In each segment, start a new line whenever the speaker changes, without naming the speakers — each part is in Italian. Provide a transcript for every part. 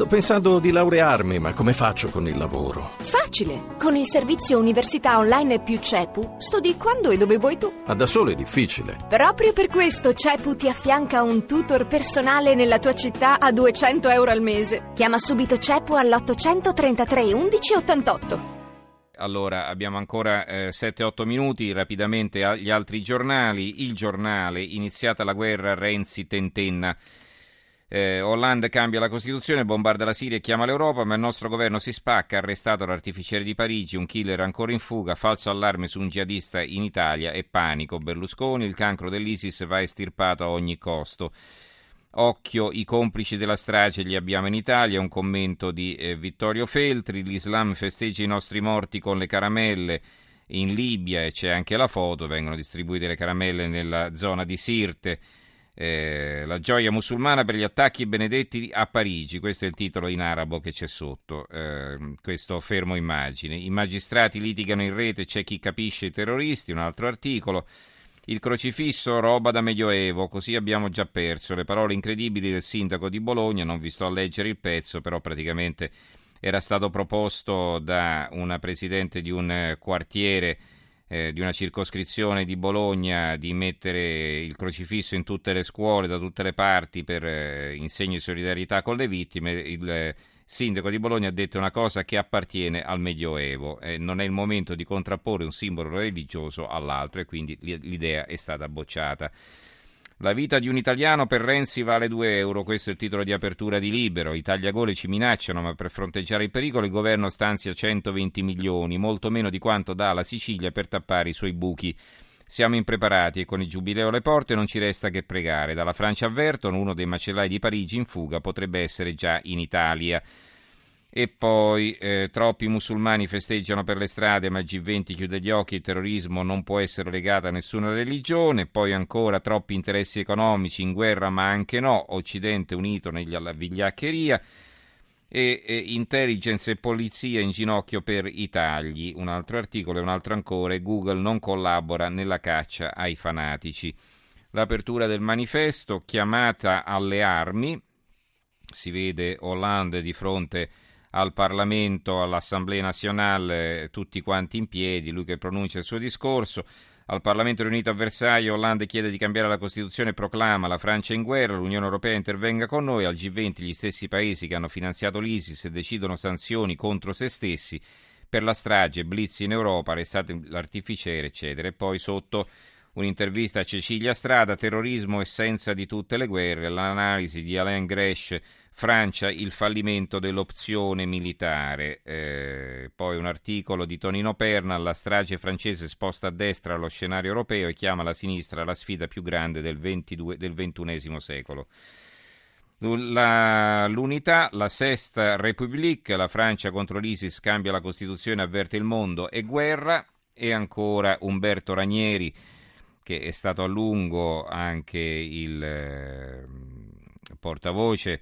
Sto pensando di laurearmi, ma come faccio con il lavoro?
Facile! Con il servizio Università Online più CEPU studi quando e dove vuoi tu.
Ma da solo è difficile.
Proprio per questo CEPU ti affianca un tutor personale nella tua città a 200 euro al mese. Chiama subito CEPU all'833 11 88.
Allora, abbiamo ancora eh, 7-8 minuti, rapidamente agli altri giornali. Il giornale, iniziata la guerra, Renzi tentenna. Eh, Hollande cambia la Costituzione, bombarda la Siria e chiama l'Europa, ma il nostro governo si spacca, arrestato l'artificiere di Parigi, un killer ancora in fuga, falso allarme su un jihadista in Italia e panico. Berlusconi, il cancro dell'ISIS va estirpato a ogni costo. Occhio, i complici della strage li abbiamo in Italia, un commento di eh, Vittorio Feltri, l'Islam festeggia i nostri morti con le caramelle in Libia e c'è anche la foto, vengono distribuite le caramelle nella zona di Sirte. Eh, la gioia musulmana per gli attacchi benedetti a Parigi, questo è il titolo in arabo che c'è sotto, eh, questo fermo immagine. I magistrati litigano in rete, c'è chi capisce i terroristi, un altro articolo. Il crocifisso, roba da medioevo, così abbiamo già perso. Le parole incredibili del sindaco di Bologna, non vi sto a leggere il pezzo, però praticamente era stato proposto da una presidente di un quartiere eh, di una circoscrizione di Bologna di mettere il crocifisso in tutte le scuole, da tutte le parti, per eh, in segno di solidarietà con le vittime. Il sindaco di Bologna ha detto una cosa che appartiene al Medioevo, eh, non è il momento di contrapporre un simbolo religioso all'altro e quindi l'idea è stata bocciata. La vita di un italiano per Renzi vale 2 euro, questo è il titolo di apertura di Libero. I tagliagole ci minacciano, ma per fronteggiare il pericolo il governo stanzia 120 milioni, molto meno di quanto dà la Sicilia per tappare i suoi buchi. Siamo impreparati e con il giubileo alle porte non ci resta che pregare. Dalla Francia avvertono, uno dei macellai di Parigi in fuga potrebbe essere già in Italia. E poi eh, troppi musulmani festeggiano per le strade, ma G20 chiude gli occhi, il terrorismo non può essere legato a nessuna religione, poi ancora troppi interessi economici in guerra, ma anche no, Occidente unito nella vigliaccheria e, e intelligence e polizia in ginocchio per i tagli. Un altro articolo e un altro ancora, Google non collabora nella caccia ai fanatici. L'apertura del manifesto, chiamata alle armi, si vede Hollande di fronte al Parlamento, all'Assemblea nazionale, tutti quanti in piedi, lui che pronuncia il suo discorso. Al Parlamento riunito a Versailles, Hollande chiede di cambiare la Costituzione e proclama la Francia in guerra, l'Unione Europea intervenga con noi, al G20 gli stessi paesi che hanno finanziato l'ISIS decidono sanzioni contro se stessi per la strage, blitz in Europa, arrestato l'artificiere, eccetera. E poi sotto un'intervista a Cecilia Strada, terrorismo essenza di tutte le guerre, l'analisi di Alain Gresh, Francia, il fallimento dell'opzione militare. Eh, poi un articolo di Tonino Perna, la strage francese sposta a destra lo scenario europeo e chiama la sinistra la sfida più grande del, 22, del XXI secolo. La, l'unità, la Sesta République, la Francia contro l'ISIS cambia la Costituzione, avverte il mondo e guerra. E ancora Umberto Ranieri, che è stato a lungo anche il eh, portavoce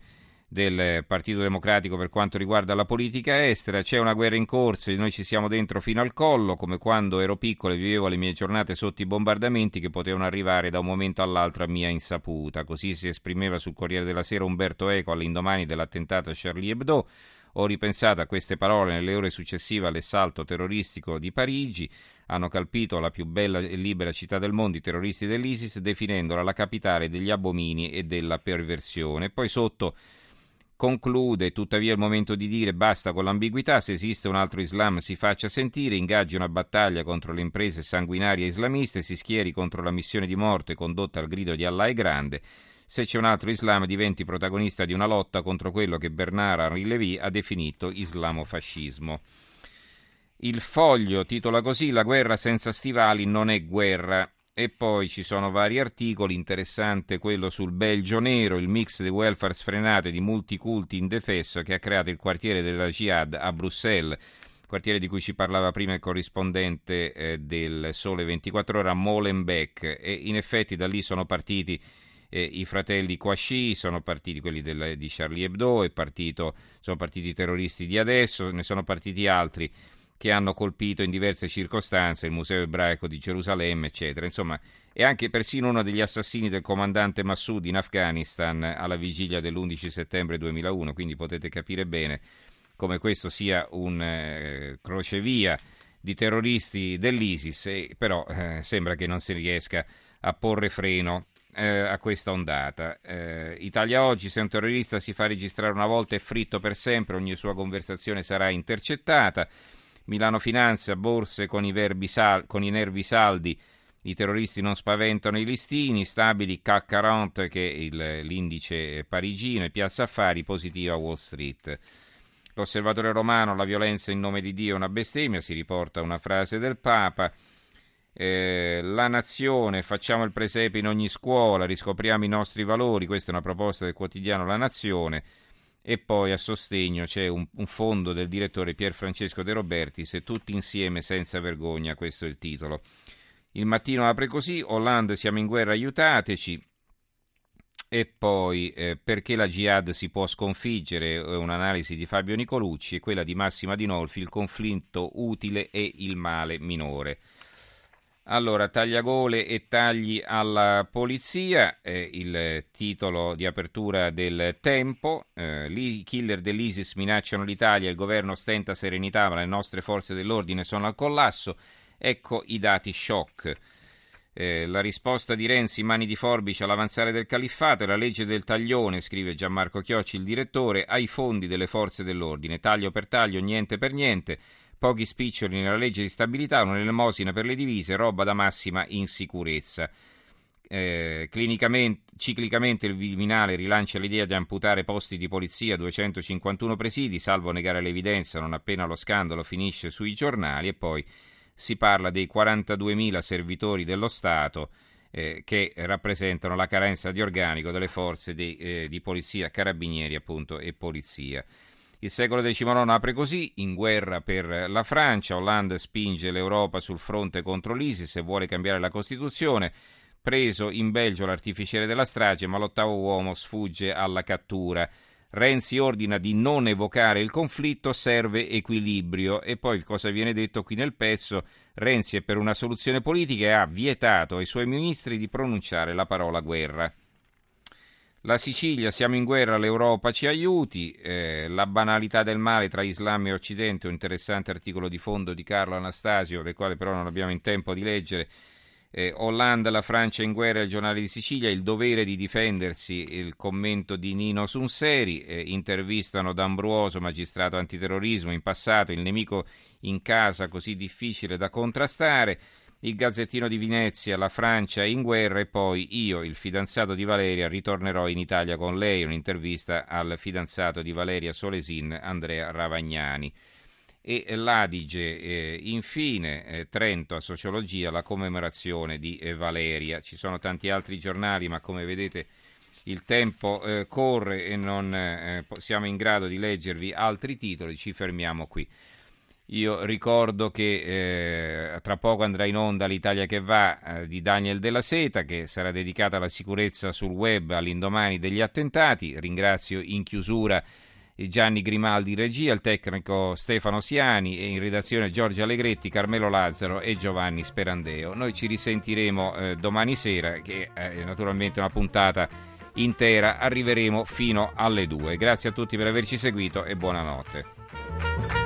del Partito Democratico per quanto riguarda la politica estera. C'è una guerra in corso e noi ci siamo dentro fino al collo, come quando ero piccolo e vivevo le mie giornate sotto i bombardamenti che potevano arrivare da un momento all'altro a mia insaputa. Così si esprimeva sul Corriere della Sera Umberto Eco all'indomani dell'attentato a Charlie Hebdo. Ho ripensato a queste parole nelle ore successive all'assalto terroristico di Parigi. Hanno colpito la più bella e libera città del mondo i terroristi dell'ISIS, definendola la capitale degli abomini e della perversione. Poi sotto Conclude tuttavia il momento di dire basta con l'ambiguità, se esiste un altro Islam si faccia sentire, ingaggi una battaglia contro le imprese sanguinarie islamiste, si schieri contro la missione di morte condotta al grido di Allah è grande, se c'è un altro Islam diventi protagonista di una lotta contro quello che Bernard Henri Lévy ha definito islamofascismo. Il foglio titola così La guerra senza stivali non è guerra. E poi ci sono vari articoli, interessante quello sul Belgio Nero, il mix di welfare sfrenato e di multiculti indefesso che ha creato il quartiere della Jihad a Bruxelles, quartiere di cui ci parlava prima il corrispondente eh, del Sole 24 Ore, Molenbeek, e in effetti da lì sono partiti eh, i fratelli Kouachi, sono partiti quelli del, di Charlie Hebdo, partito, sono partiti i terroristi di adesso, ne sono partiti altri che hanno colpito in diverse circostanze il Museo ebraico di Gerusalemme, eccetera. Insomma, è anche persino uno degli assassini del comandante Massoud in Afghanistan alla vigilia dell'11 settembre 2001, quindi potete capire bene come questo sia un eh, crocevia di terroristi dell'ISIS, e però eh, sembra che non si riesca a porre freno eh, a questa ondata. Eh, Italia oggi, se un terrorista si fa registrare una volta è fritto per sempre, ogni sua conversazione sarà intercettata. Milano Finanza, borse con i, sal- con i nervi saldi, i terroristi non spaventano i listini, stabili CAC 40 che è il, l'indice parigino e Piazza Affari positiva Wall Street. L'osservatore romano, la violenza in nome di Dio è una bestemmia, si riporta una frase del Papa. Eh, la nazione, facciamo il presepe in ogni scuola, riscopriamo i nostri valori, questa è una proposta del quotidiano La Nazione e poi a sostegno c'è un, un, fondo del direttore Pier Francesco De Robertis, tutti insieme senza vergogna, questo è il titolo. Il mattino apre così, Hollande siamo in guerra, aiutateci. E poi eh, perché la jihad si può sconfiggere, un'analisi di Fabio Nicolucci e quella di Massima Dinolfi, il conflitto utile e il male minore. Allora, tagliagole e tagli alla polizia, eh, il titolo di apertura del tempo. Eh, I killer dell'ISIS minacciano l'Italia, il governo stenta serenità, ma le nostre forze dell'ordine sono al collasso. Ecco i dati shock. Eh, la risposta di Renzi, mani di forbice all'avanzare del califfato, è la legge del taglione, scrive Gianmarco Chiocci, il direttore, ai fondi delle forze dell'ordine. Taglio per taglio, niente per niente pochi spiccioli nella legge di stabilità, un'elemosina per le divise, roba da massima insicurezza. Eh, ciclicamente il Viminale rilancia l'idea di amputare posti di polizia a 251 presidi, salvo negare l'evidenza non appena lo scandalo finisce sui giornali e poi si parla dei 42.000 servitori dello Stato eh, che rappresentano la carenza di organico delle forze di, eh, di polizia, carabinieri appunto e polizia. Il secolo XIX apre così, in guerra per la Francia, Hollande spinge l'Europa sul fronte contro l'ISIS e vuole cambiare la Costituzione, preso in Belgio l'artificiere della strage, ma l'ottavo uomo sfugge alla cattura. Renzi ordina di non evocare il conflitto, serve equilibrio. E poi cosa viene detto qui nel pezzo? Renzi è per una soluzione politica e ha vietato ai suoi ministri di pronunciare la parola guerra. La Sicilia, siamo in guerra, l'Europa ci aiuti, eh, la banalità del male tra Islam e Occidente, un interessante articolo di fondo di Carlo Anastasio, del quale però non abbiamo in tempo di leggere. Eh, Hollande, la Francia in guerra, il giornale di Sicilia, il dovere di difendersi, il commento di Nino Sunseri, eh, intervistano D'Ambruoso, magistrato antiterrorismo, in passato il nemico in casa così difficile da contrastare il Gazzettino di Venezia, la Francia in guerra e poi io, il fidanzato di Valeria, ritornerò in Italia con lei, un'intervista al fidanzato di Valeria Solesin, Andrea Ravagnani. E l'Adige, eh, infine, eh, Trento a Sociologia, la commemorazione di eh, Valeria. Ci sono tanti altri giornali, ma come vedete il tempo eh, corre e non eh, siamo in grado di leggervi altri titoli, ci fermiamo qui. Io ricordo che eh, tra poco andrà in onda l'Italia che va eh, di Daniel Della Seta, che sarà dedicata alla sicurezza sul web all'indomani degli attentati. Ringrazio in chiusura Gianni Grimaldi in regia, il tecnico Stefano Siani e in redazione Giorgio Allegretti, Carmelo Lazzaro e Giovanni Sperandeo. Noi ci risentiremo eh, domani sera, che è naturalmente una puntata intera, arriveremo fino alle 2. Grazie a tutti per averci seguito e buonanotte.